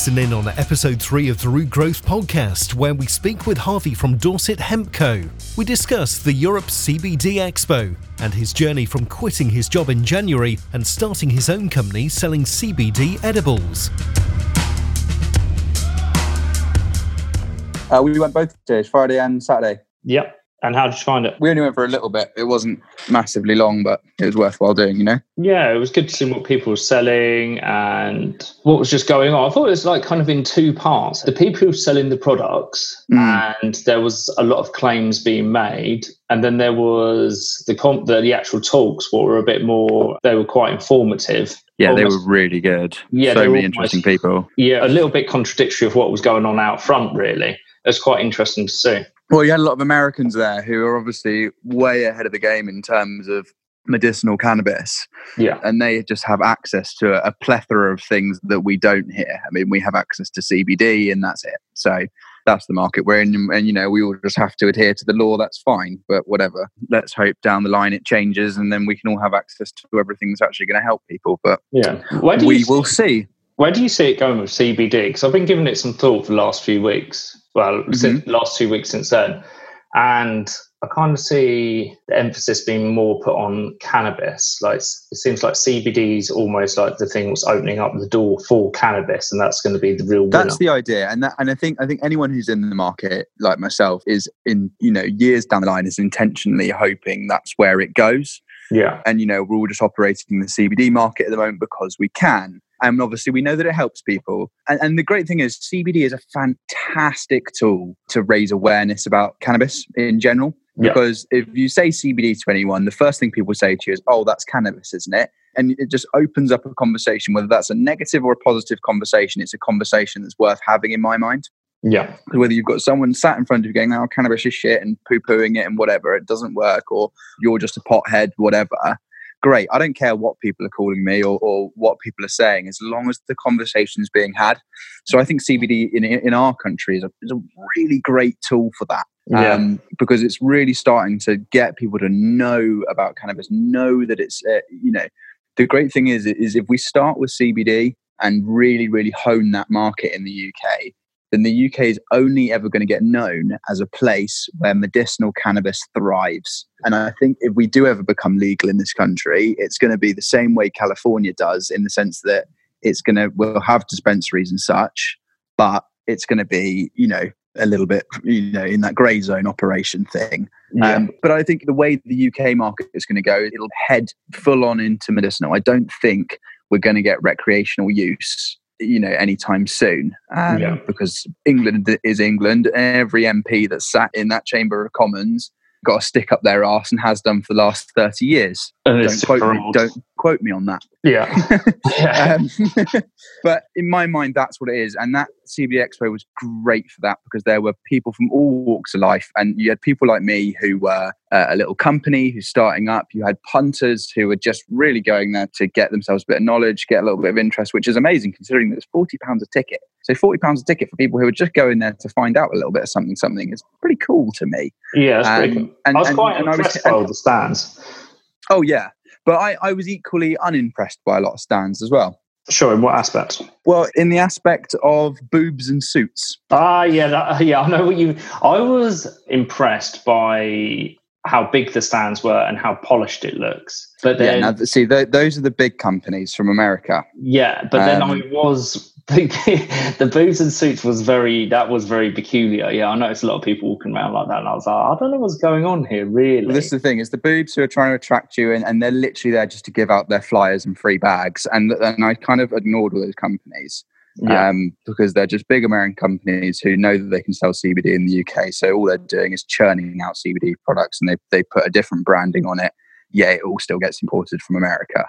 Listen in on episode three of the Root Growth podcast, where we speak with Harvey from Dorset Hemp Co. We discuss the Europe CBD Expo and his journey from quitting his job in January and starting his own company selling CBD edibles. Uh, we went both days, Friday and Saturday. Yep. And how did you find it? We only went for a little bit. It wasn't massively long, but it was worthwhile doing, you know? Yeah, it was good to see what people were selling and what was just going on. I thought it was like kind of in two parts. The people who were selling the products, mm. and there was a lot of claims being made. And then there was the comp, the, the actual talks, what were a bit more, they were quite informative. Yeah, almost, they were really good. Yeah, so many almost, interesting people. Yeah, a little bit contradictory of what was going on out front, really. It's quite interesting to see. Well, you had a lot of Americans there who are obviously way ahead of the game in terms of medicinal cannabis. Yeah. And they just have access to a, a, plethora of things that we don't here. I mean, we have access to CBD and that's it. So that's the market we're in. And, you know, we all just have to adhere to the law. That's fine. But whatever. Let's hope down the line it changes and then we can all have access to everything that's actually going to help people. But yeah, we will see. Where do you see it going with CBD? Because I've been giving it some thought for the last few weeks well, mm-hmm. since last two weeks since then. And I kind of see the emphasis being more put on cannabis. Like it seems like CBD is almost like the thing that's opening up the door for cannabis, and that's going to be the real. That's the idea, and that, and I think I think anyone who's in the market, like myself, is in you know years down the line is intentionally hoping that's where it goes. Yeah, and you know we're all just operating in the CBD market at the moment because we can, and obviously, we know that it helps people. And, and, the great thing is, CBD is a fantastic tool to raise awareness about cannabis in general. Because yeah. if you say CBD to anyone, the first thing people say to you is, oh, that's cannabis, isn't it? And it just opens up a conversation, whether that's a negative or a positive conversation. It's a conversation that's worth having in my mind. Yeah. Whether you've got someone sat in front of you going, oh, cannabis is shit and poo pooing it and whatever, it doesn't work, or you're just a pothead, whatever great. I don't care what people are calling me or, or what people are saying, as long as the conversation is being had. So I think CBD in in our country is a, is a really great tool for that. Yeah. Um, because it's really starting to get people to know about cannabis, know that it's uh, you know. The great thing is is if we start with CBD and really really hone that market in the UK, then the UK is only ever going to get known as a place where medicinal cannabis thrives. And I think if we do ever become legal in this country, it's going to be the same way California does, in the sense that it's going to, we'll have dispensaries and such, but it's going to be, you know, a little bit, you know, in that grey zone operation thing. Yeah. Um, but I think the way the UK market is going to go, it'll head full on into medicinal. I don't think we're going to get recreational use you know anytime soon um, yeah. because England is England. Every MP that sat in that Chamber of Commons got a stick up their ass and has done for the last 30 years. Don't quote, me, don't quote me on that. Yeah. yeah. um, but in my mind, that's what it is. And that CBD Expo was great for that because there were people from all walks of life. And you had people like me who were uh, a little company who's starting up. You had punters who were just really going there to get themselves a bit of knowledge, get a little bit of interest, which is amazing considering that it's £40 a ticket. So forty pounds a ticket for people who are just going there to find out a little bit of something. Something is pretty cool to me. Yeah, um, cool. And, I was quite and, impressed and by all the stands. Oh yeah, but I, I was equally unimpressed by a lot of stands as well. Sure. In what aspect? Well, in the aspect of boobs and suits. Ah, yeah, that, yeah. I know what you. I was impressed by how big the stands were and how polished it looks. But then, yeah, now, see, those are the big companies from America. Yeah, but um, then I was thinking the boots and suits was very that was very peculiar. Yeah, I noticed a lot of people walking around like that, and I was like, I don't know what's going on here, really. Well, this is the thing: is the boobs who are trying to attract you, and, and they're literally there just to give out their flyers and free bags, and and I kind of ignored all those companies. Yeah. Um, because they're just big American companies who know that they can sell CBD in the UK. So all they're doing is churning out CBD products, and they they put a different branding on it. Yeah, it all still gets imported from America.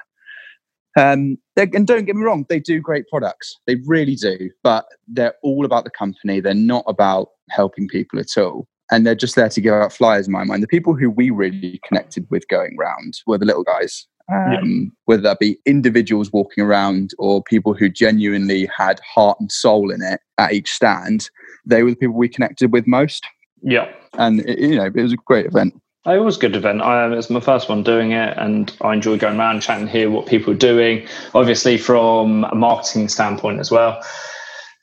Um, and don't get me wrong, they do great products. They really do. But they're all about the company. They're not about helping people at all. And they're just there to give out flyers, in my mind. The people who we really connected with going round were the little guys. Um, yeah. Whether that be individuals walking around or people who genuinely had heart and soul in it at each stand, they were the people we connected with most. Yeah. And, it, you know, it was a great event. It was a good event. I, it was my first one doing it, and I enjoy going around chatting, hear what people are doing. Obviously, from a marketing standpoint as well.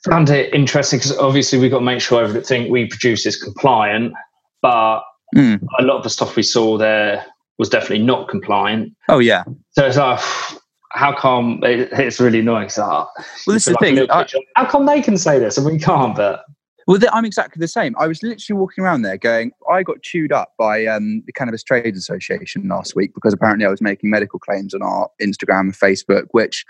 found it interesting because obviously we've got to make sure everything we produce is compliant, but mm. a lot of the stuff we saw there was definitely not compliant. Oh yeah. So it's like, how come it, it's really annoying? So, well, this is the thing. I, how come they can say this and we can't? But well, I'm exactly the same. I was literally walking around there going, I got chewed up by um, the Cannabis Trade Association last week because apparently I was making medical claims on our Instagram and Facebook, which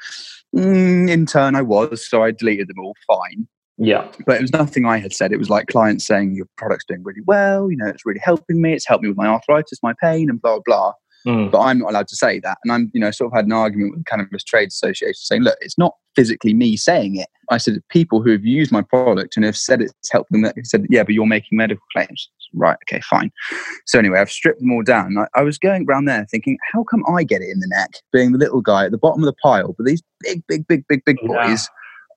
mm, in turn I was. So I deleted them all fine. Yeah. But it was nothing I had said. It was like clients saying, Your product's doing really well. You know, it's really helping me. It's helped me with my arthritis, my pain, and blah, blah. Mm. But I'm not allowed to say that. And I'm, you know, sort of had an argument with the Cannabis Trade Association saying, look, it's not physically me saying it. I said, people who have used my product and have said it's helped them, They said, yeah, but you're making medical claims. Right, okay, fine. So anyway, I've stripped them all down. I, I was going around there thinking, how come I get it in the neck, being the little guy at the bottom of the pile, but these big, big, big, big, big boys yeah.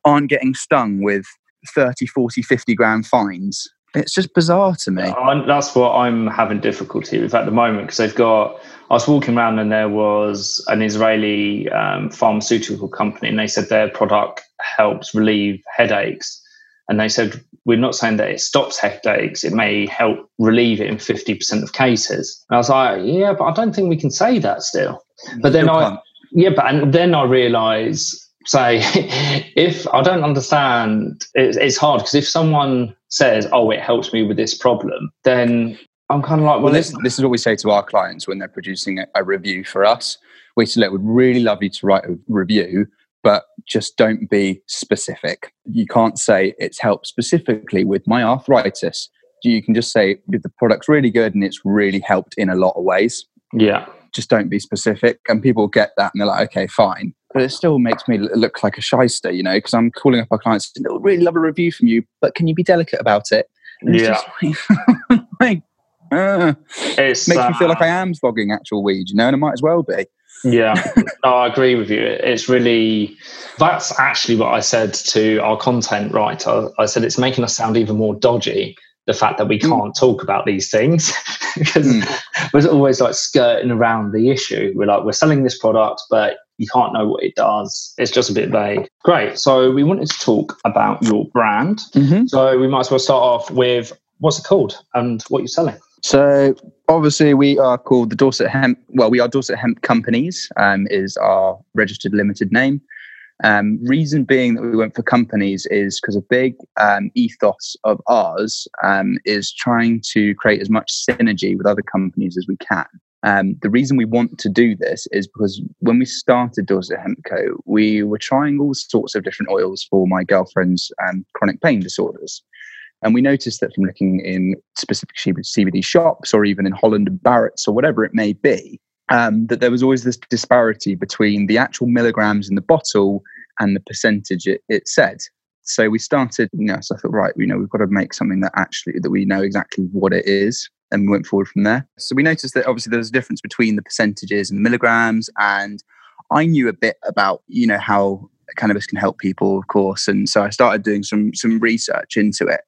aren't getting stung with 30, 40, 50 grand fines it's just bizarre to me. that's what I'm having difficulty with at the moment because they've got I was walking around and there was an Israeli um, pharmaceutical company, and they said their product helps relieve headaches. And they said, We're not saying that it stops headaches, it may help relieve it in 50% of cases. And I was like, Yeah, but I don't think we can say that still. But then I, yeah, but and then I realize, say, if I don't understand, it's hard because if someone says, Oh, it helps me with this problem, then I'm kind of like, well, well this, this is what we say to our clients when they're producing a, a review for us. We say, look, we'd really love you to write a review, but just don't be specific. You can't say it's helped specifically with my arthritis. You can just say the product's really good and it's really helped in a lot of ways. Yeah. Just don't be specific. And people get that and they're like, okay, fine. But it still makes me look like a shyster, you know, because I'm calling up our clients, and they'll really love a review from you, but can you be delicate about it? And yeah. Like, uh, makes uh, me feel like I uh, am slogging actual weed, you know, and I might as well be. Yeah, no, I agree with you. It's really that's actually what I said to our content writer. I said it's making us sound even more dodgy. The fact that we hmm. can't mm. talk about these things because mm. we're always like skirting around the issue. We're like, we're selling this product, but you can't know what it does. It's just a bit vague. Great. So we wanted to talk about your brand. Mm-hmm. So we might as well start off with what's it called and what you're selling. So obviously we are called the Dorset Hemp. Well, we are Dorset Hemp Companies. Um, is our registered limited name. Um, reason being that we went for companies is because a big um, ethos of ours um, is trying to create as much synergy with other companies as we can. Um, the reason we want to do this is because when we started Dorset Hemp Co., we were trying all sorts of different oils for my girlfriend's um, chronic pain disorders. And we noticed that from looking in specific CBD shops or even in Holland and Barrett's or whatever it may be, um, that there was always this disparity between the actual milligrams in the bottle and the percentage it, it said. So we started, you know, so I thought, right, you know, we've got to make something that actually that we know exactly what it is, and we went forward from there. So we noticed that obviously there's a difference between the percentages and milligrams, and I knew a bit about, you know, how cannabis can help people, of course, and so I started doing some some research into it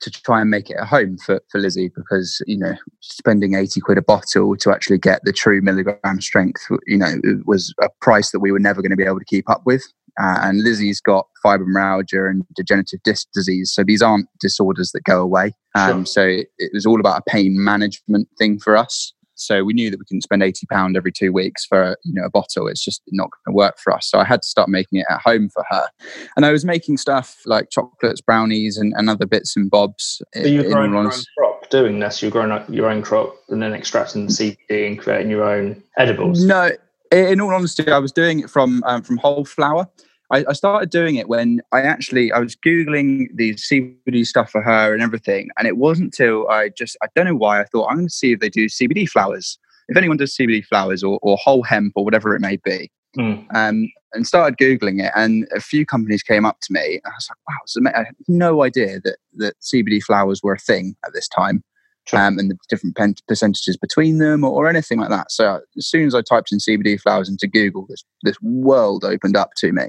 to try and make it a home for, for Lizzie because, you know, spending 80 quid a bottle to actually get the true milligram strength, you know, was a price that we were never going to be able to keep up with. Uh, and Lizzie's got fibromyalgia and degenerative disc disease. So these aren't disorders that go away. Um, sure. So it, it was all about a pain management thing for us. So we knew that we couldn't spend eighty pound every two weeks for you know a bottle. It's just not going to work for us. So I had to start making it at home for her, and I was making stuff like chocolates, brownies, and, and other bits and bobs. So you're growing your own crop doing this. You're growing your own crop and then extracting the CBD and creating your own edibles. No, in all honesty, I was doing it from um, from whole flower. I, I, started doing it when I actually I was googling the CBD stuff for her and everything, and it wasn't till I just I don't know why I thought I'm going to see if they do CBD flowers. If anyone does CBD flowers or, or whole hemp or whatever it may be, mm. um, and started googling it, and a few companies came up to me. I was like, wow, I had no idea that that CBD flowers were a thing at this time. Um, and the different pen- percentages between them or, or, anything like that. So as soon as I typed in CBD flowers into Google, this this world opened up to me.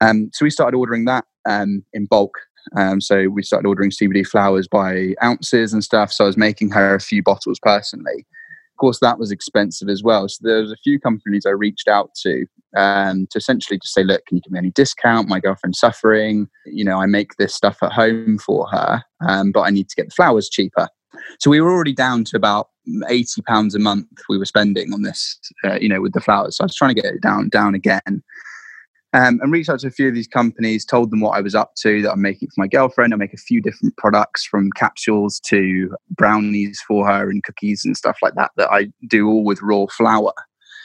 Um, so we started ordering that um, in bulk. Um, so we started ordering CBD flowers by ounces and stuff. So I was making her a few bottles personally. Of course, that was expensive as well. So there was a few companies I reached out to um, to essentially just say, look, can you give me any discount? My girlfriend's suffering. You know, I make this stuff at home for her, um, but I need to get the flowers cheaper. So we were already down to about eighty pounds a month we were spending on this, uh, you know, with the flowers. So I was trying to get it down, down again. Um, and reached out to a few of these companies, told them what I was up to, that I'm making for my girlfriend. I make a few different products from capsules to brownies for her and cookies and stuff like that, that I do all with raw flour.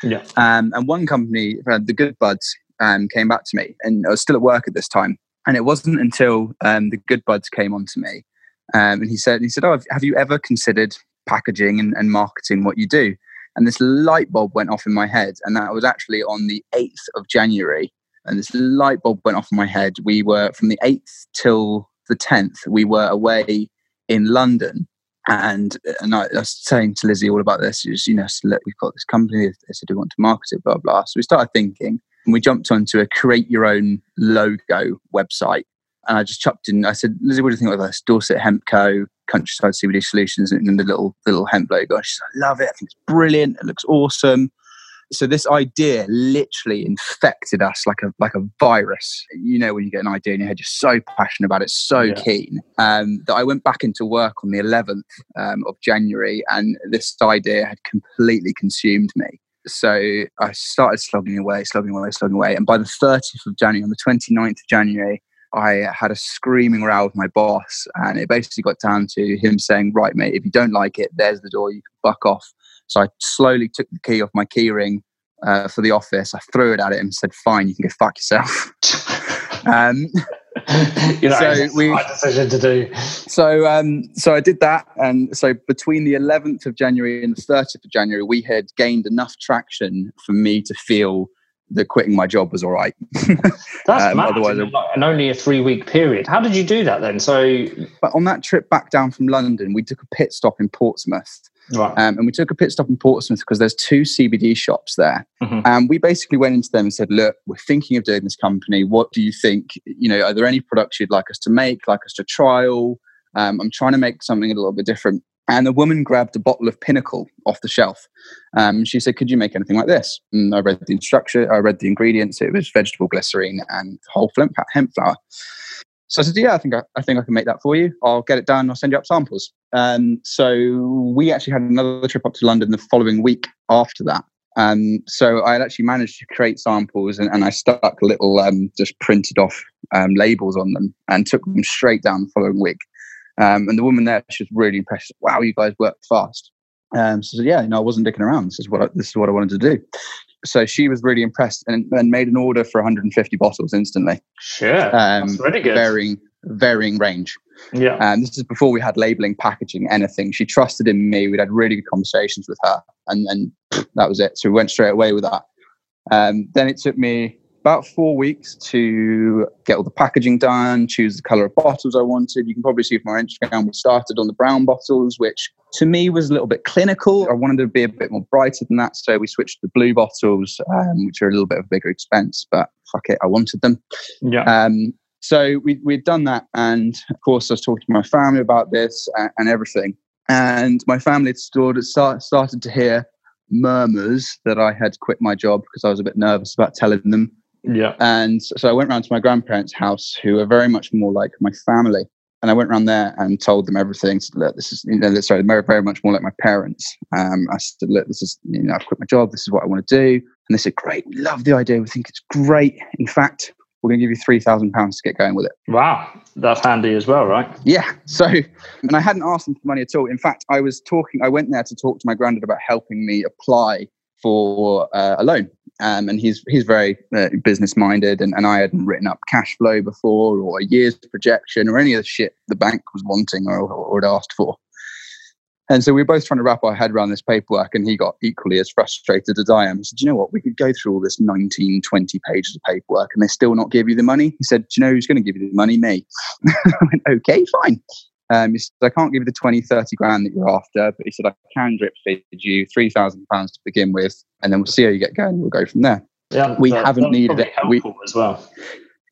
Yeah. Um, and one company, uh, the Good Buds, um, came back to me, and I was still at work at this time. And it wasn't until um, the Good Buds came on to me, um, and he said, he said, "Oh, have you ever considered packaging and, and marketing what you do?" And this light bulb went off in my head, and that was actually on the eighth of January. And this light bulb went off in my head. We were from the eighth till the tenth. We were away in London, and and I, I, was saying to Lizzie all about this. Just, you know, so look, we've got this company. They said we want to market it, blah blah. So we started thinking, and we jumped onto a create your own logo website. And I just chucked in. I said, Lizzie, what do you think of this? Dorset Hemp Co. Countryside CBD Solutions, and the little little hemp logo. She said, I love it. I think it's brilliant. It looks awesome. So this idea literally infected us like a like a virus. You know, when you get an idea in your head, you're so passionate about it, so yeah. keen um, that I went back into work on the 11th um, of January, and this idea had completely consumed me. So I started slogging away, slogging away, slogging away, and by the 30th of January, on the 29th of January, I had a screaming row with my boss, and it basically got down to him saying, "Right, mate, if you don't like it, there's the door. You can buck off." So I slowly took the key off my keyring uh, for the office. I threw it at it and said, "Fine, you can go fuck yourself." um, you know, so we my decision to do. So, um, so I did that, and so between the 11th of January and the 30th of January, we had gained enough traction for me to feel that quitting my job was all right. That's um. Otherwise, and only a three week period. How did you do that then? So, but on that trip back down from London, we took a pit stop in Portsmouth. Right. Um, and we took a pit stop in Portsmouth because there's two CBD shops there. Mm-hmm. And we basically went into them and said, look, we're thinking of doing this company. What do you think? You know, are there any products you'd like us to make, like us to trial? Um, I'm trying to make something a little bit different. And the woman grabbed a bottle of Pinnacle off the shelf. Um, she said, "Could you make anything like this?" And I read the instruction. I read the ingredients. It was vegetable glycerine and whole hemp flower. So I said, "Yeah, I think I, I think I can make that for you. I'll get it done. I'll send you up samples." Um, so we actually had another trip up to London the following week after that. Um, so I had actually managed to create samples and, and I stuck little um, just printed off um, labels on them and took them straight down the following week. Um, and the woman there, she was really impressed. Wow, you guys work fast. Um, so yeah, you know, I wasn't dicking around. This is what I, this is what I wanted to do. So she was really impressed and, and made an order for 150 bottles instantly. Sure, um, that's really good. Varying varying range. Yeah. And this is before we had labeling, packaging, anything. She trusted in me. We'd had really good conversations with her, and and that was it. So we went straight away with that. Um, then it took me about four weeks to get all the packaging done, choose the color of bottles I wanted. You can probably see from our Instagram, we started on the brown bottles, which to me was a little bit clinical. I wanted to be a bit more brighter than that. So we switched to the blue bottles, um, which are a little bit of a bigger expense, but fuck it, I wanted them. Yeah. Um, so we, we'd done that. And of course, I was talking to my family about this and, and everything. And my family had started, started to hear murmurs that I had quit my job because I was a bit nervous about telling them yeah. And so I went round to my grandparents' house, who are very much more like my family. And I went around there and told them everything. Said, look, this is, you know, sorry, very, very much more like my parents. Um, I said, look, this is, you know, I've quit my job. This is what I want to do. And they said, great, we love the idea. We think it's great. In fact, we're going to give you three thousand pounds to get going with it. Wow, that's handy as well, right? Yeah. So, and I hadn't asked them for money at all. In fact, I was talking. I went there to talk to my granddad about helping me apply for uh, a loan um, and he's he's very uh, business minded, and, and I hadn't written up cash flow before or a year's projection or any of the shit the bank was wanting or, or had asked for. And so we were both trying to wrap our head around this paperwork, and he got equally as frustrated as I am. He said, you know what? We could go through all this 19, 20 pages of paperwork and they still not give you the money. He said, Do you know who's going to give you the money? Me. I went, Okay, fine. Um, he said, I can't give you the 20, 30 grand that you're after, but he said, I can drip feed you £3,000 to begin with, and then we'll see how you get going. We'll go from there. Yeah, we haven't needed it. We, as well.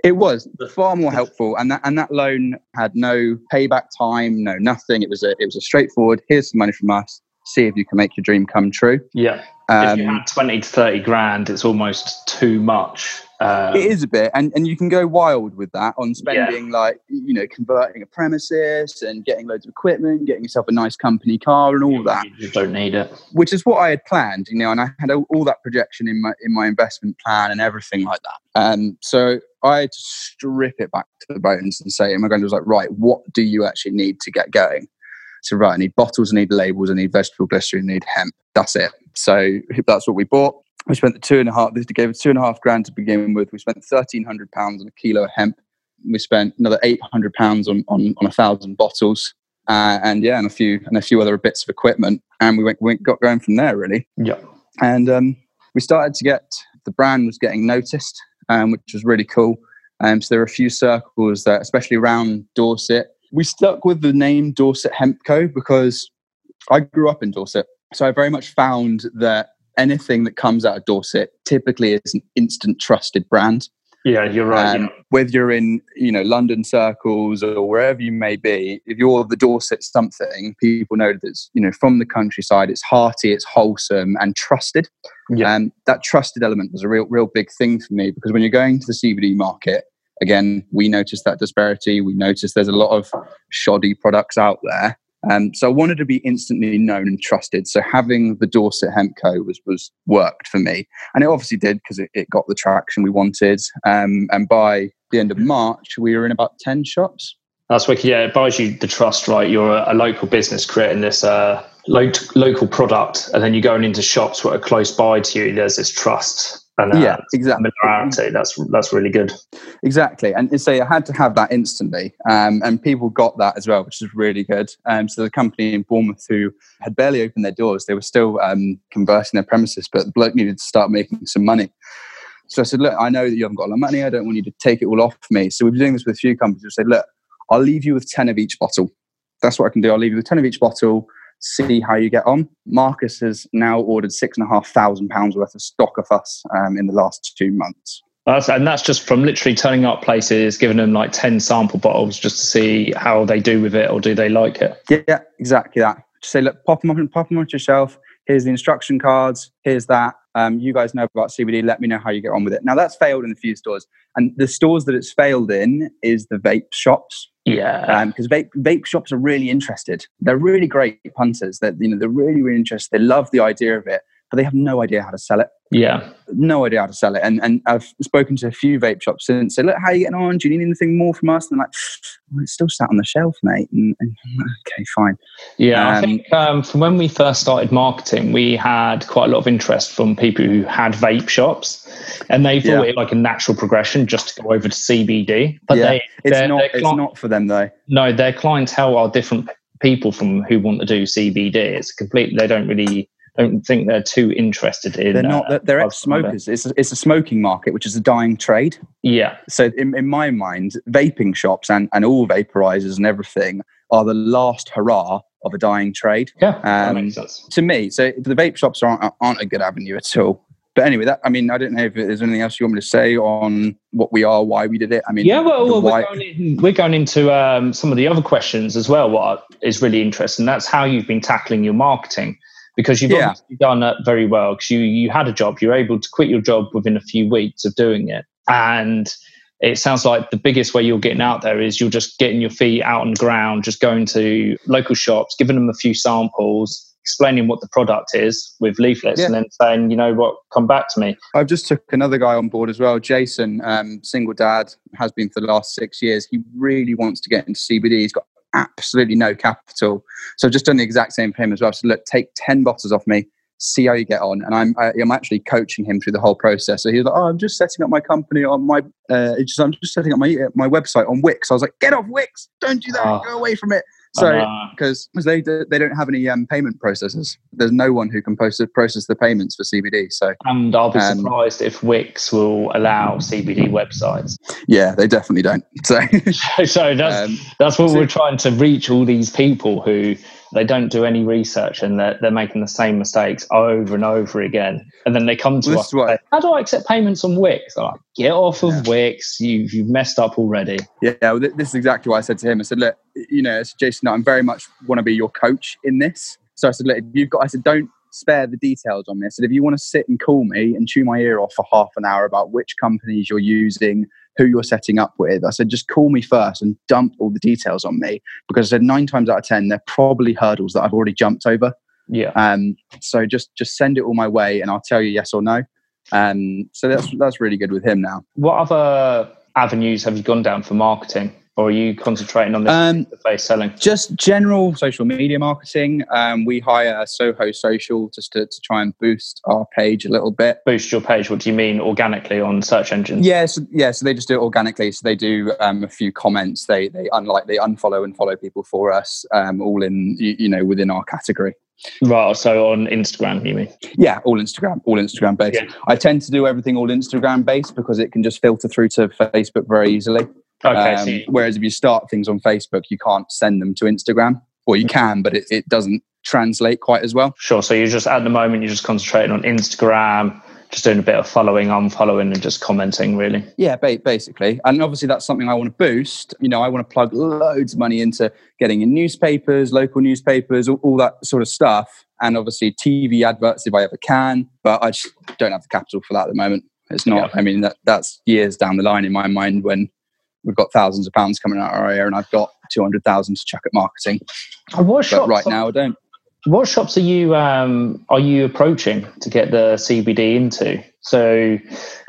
It was far more helpful, and that and that loan had no payback time, no nothing. It was a it was a straightforward. Here's some money from us. See if you can make your dream come true. Yeah. Um, if you um, had 20 to 30 grand, it's almost too much. Um, it is a bit, and, and you can go wild with that on spending yeah. like you know converting a premises and getting loads of equipment, getting yourself a nice company car and all you, that. You don't need it, which is what I had planned, you know, and I had all that projection in my in my investment plan and everything like that. Um, so I had to strip it back to the bones and say, and my granddad was like, right, what do you actually need to get going? So right, I need bottles, I need labels, I need vegetable glycerin, I need hemp. That's it. So that's what we bought. We spent the two and a half. This gave us two and a half grand to begin with. We spent thirteen hundred pounds on a kilo of hemp. We spent another eight hundred pounds on, on on a thousand bottles, uh, and yeah, and a few and a few other bits of equipment. And we went, we got going from there really. Yeah. And um, we started to get the brand was getting noticed, um, which was really cool. Um, so there were a few circles that, especially around Dorset, we stuck with the name Dorset Hemp Co. because I grew up in Dorset. So I very much found that anything that comes out of Dorset typically is an instant trusted brand. Yeah, you're right. Um, yeah. Whether you're in, you know, London circles or wherever you may be, if you're the Dorset something, people know that it's, you know, from the countryside, it's hearty, it's wholesome and trusted. Yeah. And that trusted element was a real, real big thing for me because when you're going to the CBD market, again, we noticed that disparity. We noticed there's a lot of shoddy products out there. Um, so I wanted to be instantly known and trusted. So having the Dorset Hemp Co was was worked for me, and it obviously did because it, it, got the traction we wanted. Um, and by the end of March, we were in about ten shops. That's wicked. Yeah, it buys you the trust, right? You're a, a local business creating this uh, lo- local product, and then you're going into shops that are close by to you. There's this trust and uh, yeah, exactly. That's that's really good. Exactly, and so I had to have that instantly, um, and people got that as well, which is really good. Um, so the company in Bournemouth who had barely opened their doors, they were still um, converting their premises, but the bloke needed to start making some money. So I said, look, I know that you haven't got a lot of money. I don't want you to take it all off me. So we've been doing this with a few companies. We said, look, I'll leave you with ten of each bottle. That's what I can do. I'll leave you with ten of each bottle see how you get on. Marcus has now ordered six and a half thousand pounds worth of stock of us um, in the last two months. That's, and that's just from literally turning up places, giving them like 10 sample bottles just to see how they do with it or do they like it. Yeah, exactly that. Just say, look, pop them up and pop them onto your shelf. Here's the instruction cards. Here's that. Um, you guys know about CBD. Let me know how you get on with it. Now, that's failed in a few stores. And the stores that it's failed in is the vape shops. Yeah, because um, vape vape shops are really interested. They're really great punters. That you know they're really really interested. They love the idea of it, but they have no idea how to sell it. Yeah, no idea how to sell it. And and I've spoken to a few vape shops and said, look, how are you getting on? Do you need anything more from us? And they're like, well, it's still sat on the shelf, mate. And, and okay, fine. Yeah, um, I think um, from when we first started marketing, we had quite a lot of interest from people who had vape shops and they thought yeah. it like a natural progression just to go over to CBD. But yeah. they, it's not. it's not for them though. No, their clientele are different people from who want to do CBD. It's complete. They don't really don't think they're too interested in. They're not. Uh, they're ex-smokers. It's a, it's a smoking market, which is a dying trade. Yeah. So in, in my mind, vaping shops and, and all vaporizers and everything are the last hurrah of a dying trade. Yeah, um, that makes sense. To me, so the vape shops aren't aren't a good avenue at all but anyway, that I mean, I don't know if there's anything else you want me to say on what we are, why we did it. I mean, yeah, well, well we're, going in, we're, going into um, some of the other questions as well. What is really interesting that's how you've been tackling your marketing because you've yeah. obviously done that very well. Because you you had a job, you're able to quit your job within a few weeks of doing it, and it sounds like the biggest way you're getting out there is you're just getting your feet out on the ground, just going to local shops, giving them a few samples explaining what the product is with leaflets yeah. and then saying, you know what, come back to me. I've just took another guy on board as well, Jason, um, single dad, has been for the last six years. He really wants to get into CBD. He's got absolutely no capital. So I've just done the exact same for him as well. So look, take 10 bottles off me, see how you get on. And I'm, I, am i am actually coaching him through the whole process. So he's like, oh, I'm just setting up my company on my, uh, just, I'm just setting up my, my website on Wix. I was like, get off Wix. Don't do that. Oh. Go away from it. So, because uh, they they don't have any um, payment processors, there's no one who can process process the payments for CBD. So, and I'll be um, surprised if Wix will allow CBD websites. Yeah, they definitely don't. So, so that's um, that's what so, we're trying to reach all these people who they don't do any research and they're, they're making the same mistakes over and over again. And then they come to us, say, how do I accept payments on Wix? I'm like, get off of yeah. Wix. You've, you've messed up already. Yeah, well, this is exactly what I said to him. I said, look, you know, Jason, I'm very much want to be your coach in this. So I said, look, if you've got, I said, don't spare the details on this. And if you want to sit and call me and chew my ear off for half an hour about which companies you're using, who you're setting up with, I said, just call me first and dump all the details on me because I said nine times out of 10, they're probably hurdles that I've already jumped over. Yeah. Um, so just, just send it all my way and I'll tell you yes or no. Um, so that's, that's really good with him now. What other avenues have you gone down for marketing? Or are you concentrating on the um, face selling? Just general social media marketing. Um, we hire Soho Social just to, to try and boost our page a little bit. Boost your page? What do you mean organically on search engines? Yes, yeah, so, yeah. So they just do it organically. So they do um, a few comments. They they unlike they unfollow and follow people for us, um, all in you, you know within our category. Right. So on Instagram, you mean? Yeah, all Instagram, all Instagram based. Yeah. I tend to do everything all Instagram based because it can just filter through to Facebook very easily. Okay. Um, whereas if you start things on Facebook, you can't send them to Instagram, or you can, but it, it doesn't translate quite as well. Sure. So you're just at the moment you're just concentrating on Instagram, just doing a bit of following, unfollowing, and just commenting, really. Yeah, basically. And obviously, that's something I want to boost. You know, I want to plug loads of money into getting in newspapers, local newspapers, all, all that sort of stuff. And obviously, TV adverts if I ever can. But I just don't have the capital for that at the moment. It's not. Yeah. I mean, that, that's years down the line in my mind when we've got thousands of pounds coming out of our area, and I've got two hundred thousand to chuck at marketing. And what but right now, I don't. What shops are you um, are you approaching to get the CBD into? So,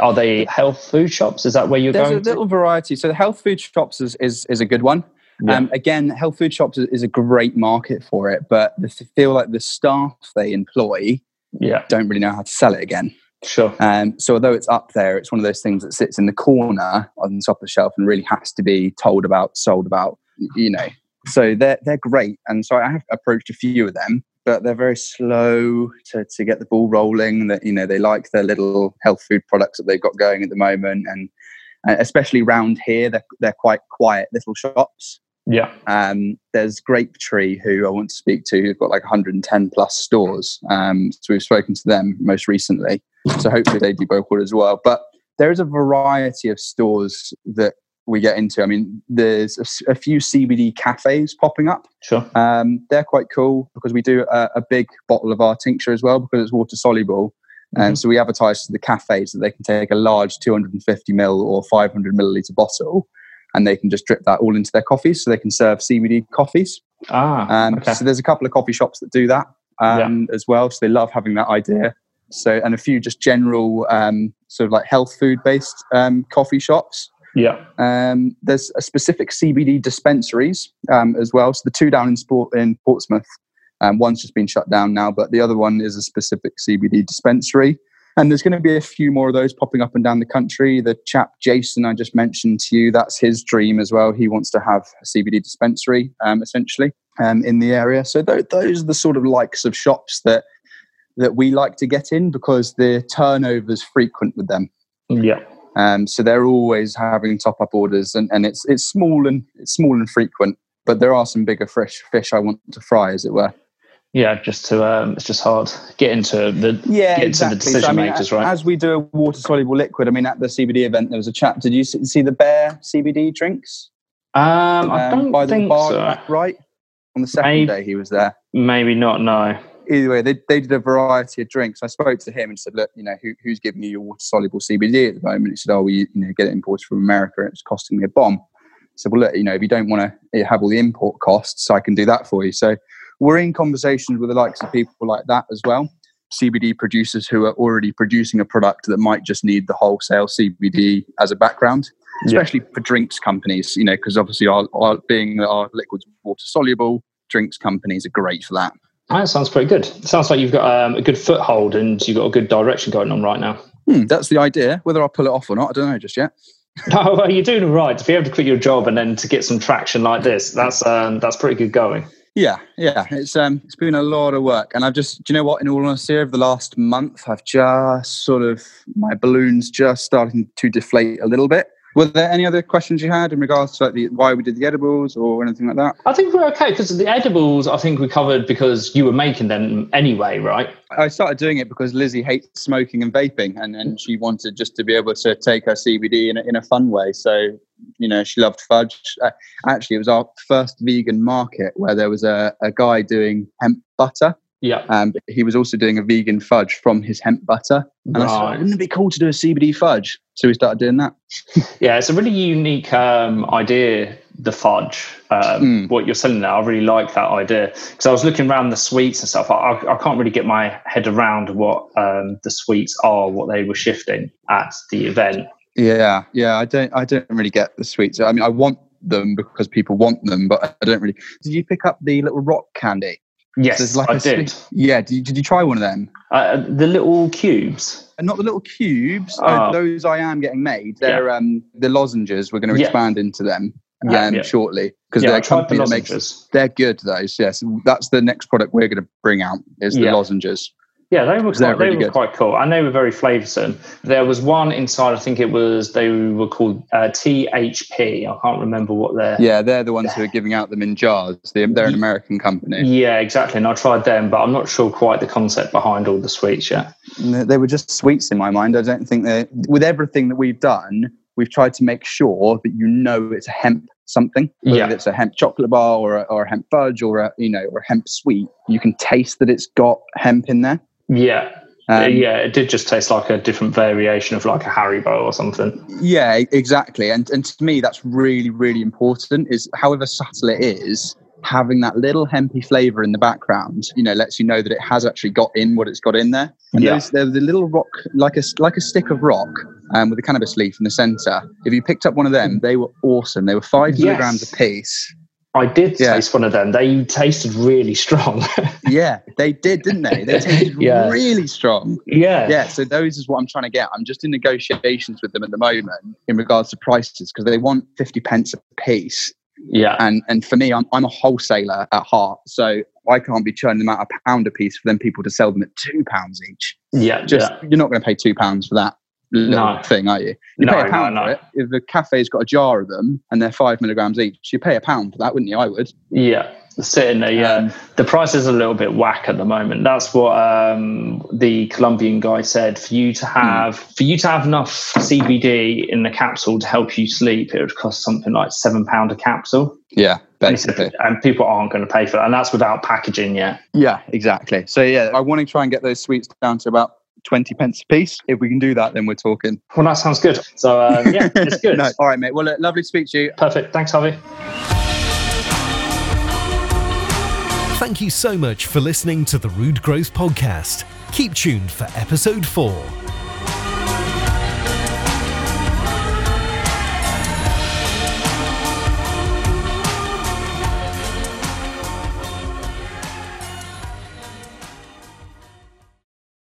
are they health food shops? Is that where you're There's going? There's a little to? variety. So, the health food shops is is, is a good one. Yeah. Um, again, health food shops is, is, a great market for it, but they feel like the staff they employ yeah. don't really know how to sell it again. Sure. Um, so although it's up there, it's one of those things that sits in the corner on the top of the shelf and really has to be told about, sold about, you know. So they're they're great, and so I have approached a few of them, but they're very slow to to get the ball rolling. That you know they like their little health food products that they've got going at the moment, and especially round here, they're they're quite quiet little shops. Yeah. Um, there's Grape Tree, who I want to speak to, who've got like 110 plus stores. Um, so we've spoken to them most recently. So hopefully they do vocal as well. But there is a variety of stores that we get into. I mean, there's a, a few CBD cafes popping up. Sure. Um, they're quite cool because we do a, a, big bottle of our tincture as well because it's water soluble. Mm-hmm. And so we advertise to the cafes that they can take a large 250 ml or 500 milliliter bottle and they can just drip that all into their coffees so they can serve CBD coffees. Ah, um, okay. So there's a couple of coffee shops that do that um, yeah. as well. So they love having that idea. So and a few just general um, sort of like health food based um, coffee shops. Yeah. Um, there's a specific CBD dispensaries um, as well. So the two down in Sport in Portsmouth, um, one's just been shut down now, but the other one is a specific CBD dispensary. And there's going to be a few more of those popping up and down the country. The chap Jason I just mentioned to you, that's his dream as well. He wants to have a CBD dispensary, um, essentially, um, in the area. So th- those are the sort of likes of shops that that we like to get in because the turnover's frequent with them. Yeah. Um, so they're always having top up orders, and, and it's it's small and it's small and frequent. But there are some bigger fresh fish I want to fry, as it were. Yeah, just to um, it's just hard get into the yeah get exactly. into the decision so, I mean, makers, right? As we do a water soluble liquid, I mean, at the CBD event, there was a chap. Did you see the Bear CBD drinks? Um, I um, don't by think the bar so. right on the second maybe, day he was there. Maybe not. No. Either way, they, they did a variety of drinks. I spoke to him and said, "Look, you know, who, who's giving you your water soluble CBD at the moment?" He said, "Oh, we you know get it imported from America. It's costing me a bomb." I said, "Well, look, you know, if you don't want to have all the import costs, I can do that for you." So we're in conversations with the likes of people like that as well. CBD producers who are already producing a product that might just need the wholesale CBD as a background, especially yeah. for drinks companies, you know, because obviously our, our, being our liquids water soluble, drinks companies are great for that. That sounds pretty good. It sounds like you've got um, a good foothold and you've got a good direction going on right now. Hmm, that's the idea. Whether I'll pull it off or not, I don't know just yet. no, well, you're doing right. To be able to quit your job and then to get some traction like this, that's um, that's pretty good going. Yeah, yeah, it's um, it's been a lot of work, and I've just, do you know what? In all honesty, over the last month, I've just sort of my balloons just starting to deflate a little bit. Were there any other questions you had in regards to like the, why we did the edibles or anything like that? I think we're okay because the edibles, I think we covered because you were making them anyway, right? I started doing it because Lizzie hates smoking and vaping, and, and she wanted just to be able to take her CBD in a, in a fun way. So, you know, she loved fudge. Uh, actually, it was our first vegan market where there was a, a guy doing hemp butter. Yeah. Um, he was also doing a vegan fudge from his hemp butter. And I thought, wouldn't it be cool to do a CBD fudge? So we started doing that. Yeah, it's a really unique um, idea, the fudge. Um, Mm. What you're selling now, I really like that idea because I was looking around the sweets and stuff. I, I, I can't really get my head around what um, the sweets are, what they were shifting at the event. Yeah, yeah. I don't, I don't really get the sweets. I mean, I want them because people want them, but I don't really. Did you pick up the little rock candy? Yes, There's like I did. sweet- Yeah. Did you, did you try one of them? Uh, the little cubes. And not the little cubes. Oh. uh, those I am getting made. They're um the lozenges. We're going to Yeah. expand into them um, Yeah, yeah. shortly because Yeah, they're I tried the company that makes. They're good. Those yes. That's the next product we're going to bring out is the Yeah. lozenges. Yeah, they were quite, they really were good. quite cool, and they were very flavoursome. There was one inside. I think it was they were called uh, THP. I can't remember what they're. Yeah, they're the ones who are giving out them in jars. They're, they're an American company. Yeah, exactly. And I tried them, but I'm not sure quite the concept behind all the sweets yet. They- They were just sweets in my mind. I don't think they. With everything that we've done, we've tried to make sure that you know it's a hemp something. Whether Yeah. it's a hemp chocolate bar or a, or a hemp fudge or a you know or a hemp sweet, you can taste that it's got hemp in there. Yeah, Um, yeah. It did just taste like a different variation of like a Haribo or something. Yeah, exactly. And and to me, that's really really important. Is however subtle it is, having that little hempy flavor in the background, you know, lets you know that it has actually got in what it's got in there. And Yeah. those, they're the little rock, like a like a stick of rock, um, with a cannabis leaf in the center. If you picked up one of them, they were awesome. They were five Yes. milligrams a piece. I did Yeah. taste one of them. They tasted really strong. Yeah, they did, didn't they? They tasted Yeah. really strong. yeah. Yeah, so those is what I'm trying to get. I'm just in negotiations with them at the moment in regards to prices because they want 50 pence a piece. Yeah. And and for me, I'm I'm a wholesaler at heart, so I can't be churning them out a pound a piece for them people to sell them at two pounds each. Yeah. Just yeah. you're not going to pay two pounds for that little No. thing, are you? You No, pay a pound no. for it. If the cafe's got a jar of them and they're five milligrams each, you pay a pound for that, wouldn't you? I would. Yeah. Sitting there, yeah. Um, the price is a little bit whack at the moment. That's what um, the Colombian guy said. For you to have for you to have enough CBD in the capsule to help you sleep, it would cost something like seven pound a capsule. yeah, And, he said- basically. and people aren't going to pay for that, and that's without packaging yet. Yeah, exactly. So yeah, I want to try and get those sweets down to about 20 pence a piece. If we can do that, then we're talking. Well, that sounds good. So um, yeah, it's good. no, all right, mate. Well, lovely to speak to you. Perfect. Thanks, Harvey. Thank you so much for listening to the Root Growth Podcast. Keep tuned for episode 4.